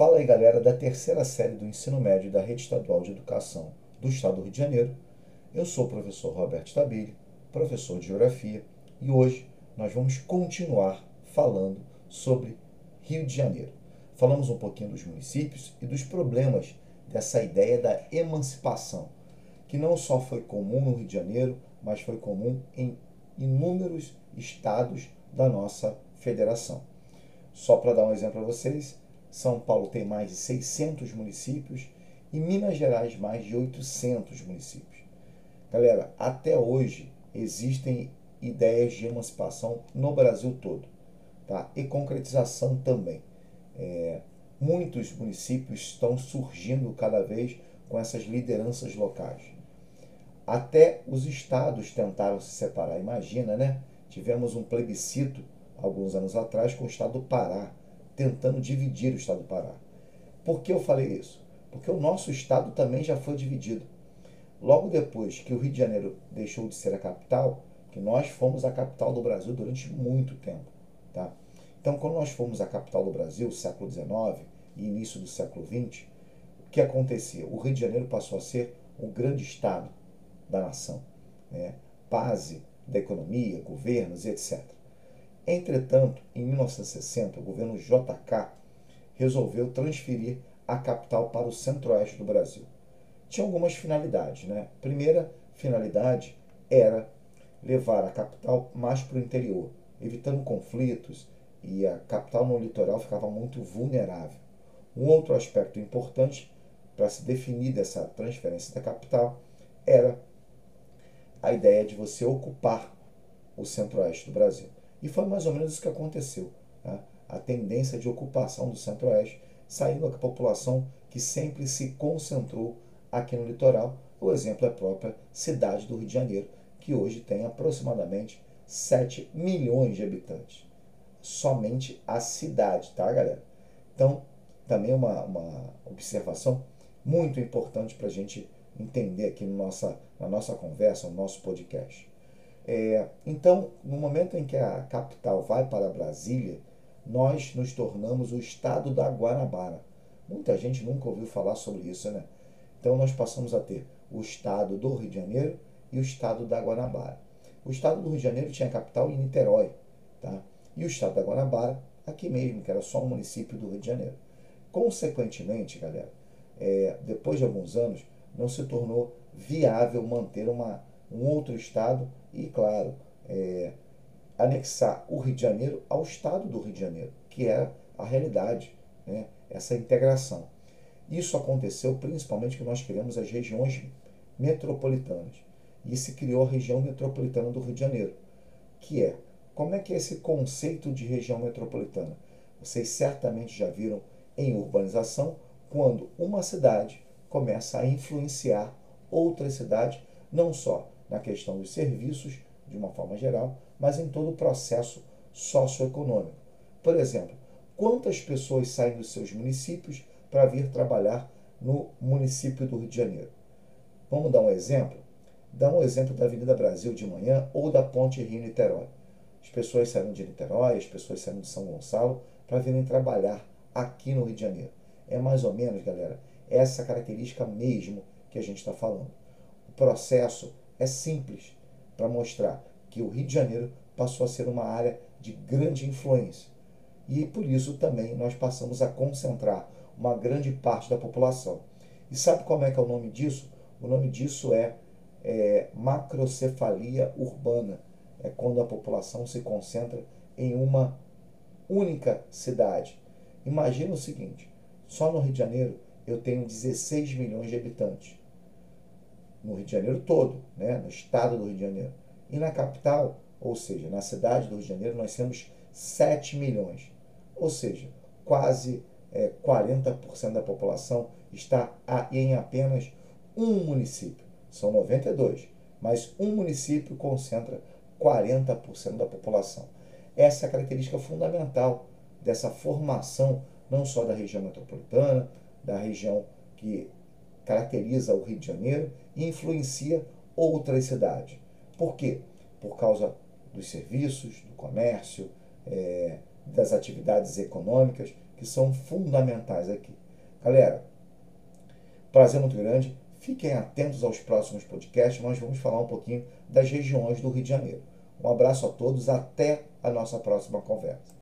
Fala aí, galera, da terceira série do ensino médio da Rede Estadual de Educação do Estado do Rio de Janeiro. Eu sou o professor Roberto Stabile, professor de Geografia, e hoje nós vamos continuar falando sobre Rio de Janeiro. Falamos um pouquinho dos municípios e dos problemas dessa ideia da emancipação, que não só foi comum no Rio de Janeiro, mas foi comum em inúmeros estados da nossa federação. Só para dar um exemplo a vocês, são Paulo tem mais de 600 municípios e Minas Gerais mais de 800 municípios. Galera, até hoje existem ideias de emancipação no Brasil todo, tá? E concretização também. É, muitos municípios estão surgindo cada vez com essas lideranças locais. Até os estados tentaram se separar. Imagina, né? Tivemos um plebiscito alguns anos atrás com o estado do Pará, tentando dividir o estado do Pará. Por que eu falei isso? Porque o nosso estado também já foi dividido. Logo depois que o Rio de Janeiro deixou de ser a capital, que nós fomos a capital do Brasil durante muito tempo. Tá? Então, quando nós fomos a capital do Brasil, século XIX e início do século XX, o que acontecia? O Rio de Janeiro passou a ser o grande estado da nação, né? base da economia, governos, etc. Entretanto, em 1960, o governo JK resolveu transferir a capital para o centro-oeste do Brasil. Tinha algumas finalidades. Né? Primeira finalidade era levar a capital mais para o interior, evitando conflitos e a capital no litoral ficava muito vulnerável. Um outro aspecto importante para se definir dessa transferência da capital era a ideia de você ocupar o centro-oeste do Brasil. E foi mais ou menos isso que aconteceu. Tá? A tendência de ocupação do centro-oeste, saindo a população que sempre se concentrou aqui no litoral. O exemplo é a própria cidade do Rio de Janeiro, que hoje tem aproximadamente 7 milhões de habitantes. Somente a cidade, tá, galera? Então, também uma, uma observação muito importante para a gente entender aqui no nossa, na nossa conversa, no nosso podcast. É, então, no momento em que a capital vai para Brasília, nós nos tornamos o estado da Guanabara. Muita gente nunca ouviu falar sobre isso, né? Então, nós passamos a ter o estado do Rio de Janeiro e o estado da Guanabara. O estado do Rio de Janeiro tinha capital em Niterói, tá? E o estado da Guanabara, aqui mesmo, que era só um município do Rio de Janeiro. Consequentemente, galera, é, depois de alguns anos, não se tornou viável manter uma, um outro estado e, claro, é, anexar o Rio de Janeiro ao Estado do Rio de Janeiro, que é a realidade, né? essa integração. Isso aconteceu principalmente que nós criamos as regiões metropolitanas. E se criou a região metropolitana do Rio de Janeiro, que é, como é que é esse conceito de região metropolitana? Vocês certamente já viram em urbanização, quando uma cidade começa a influenciar outras cidades, não só na questão dos serviços, de uma forma geral, mas em todo o processo socioeconômico. Por exemplo, quantas pessoas saem dos seus municípios para vir trabalhar no município do Rio de Janeiro? Vamos dar um exemplo? Dá um exemplo da Avenida Brasil de manhã ou da Ponte Rio-Niterói. As pessoas saíram de Niterói, as pessoas saíram de São Gonçalo para virem trabalhar aqui no Rio de Janeiro. É mais ou menos, galera, essa característica mesmo que a gente está falando. O processo é simples para mostrar que o Rio de Janeiro passou a ser uma área de grande influência. E por isso também nós passamos a concentrar uma grande parte da população. E sabe como é que é o nome disso? O nome disso é, é macrocefalia urbana. É quando a população se concentra em uma única cidade. Imagina o seguinte: só no Rio de Janeiro eu tenho 16 milhões de habitantes no Rio de Janeiro todo, né, no estado do Rio de Janeiro. E na capital, ou seja, na cidade do Rio de Janeiro, nós temos 7 milhões. Ou seja, quase é, 40% da população está em apenas um município. São 92, mas um município concentra 40% da população. Essa é a característica fundamental dessa formação, não só da região metropolitana, da região que caracteriza o Rio de Janeiro e influencia outras cidades. Por quê? Por causa dos serviços, do comércio, é, das atividades econômicas que são fundamentais aqui. Galera, prazer muito grande. Fiquem atentos aos próximos podcasts. Nós vamos falar um pouquinho das regiões do Rio de Janeiro. Um abraço a todos. Até a nossa próxima conversa.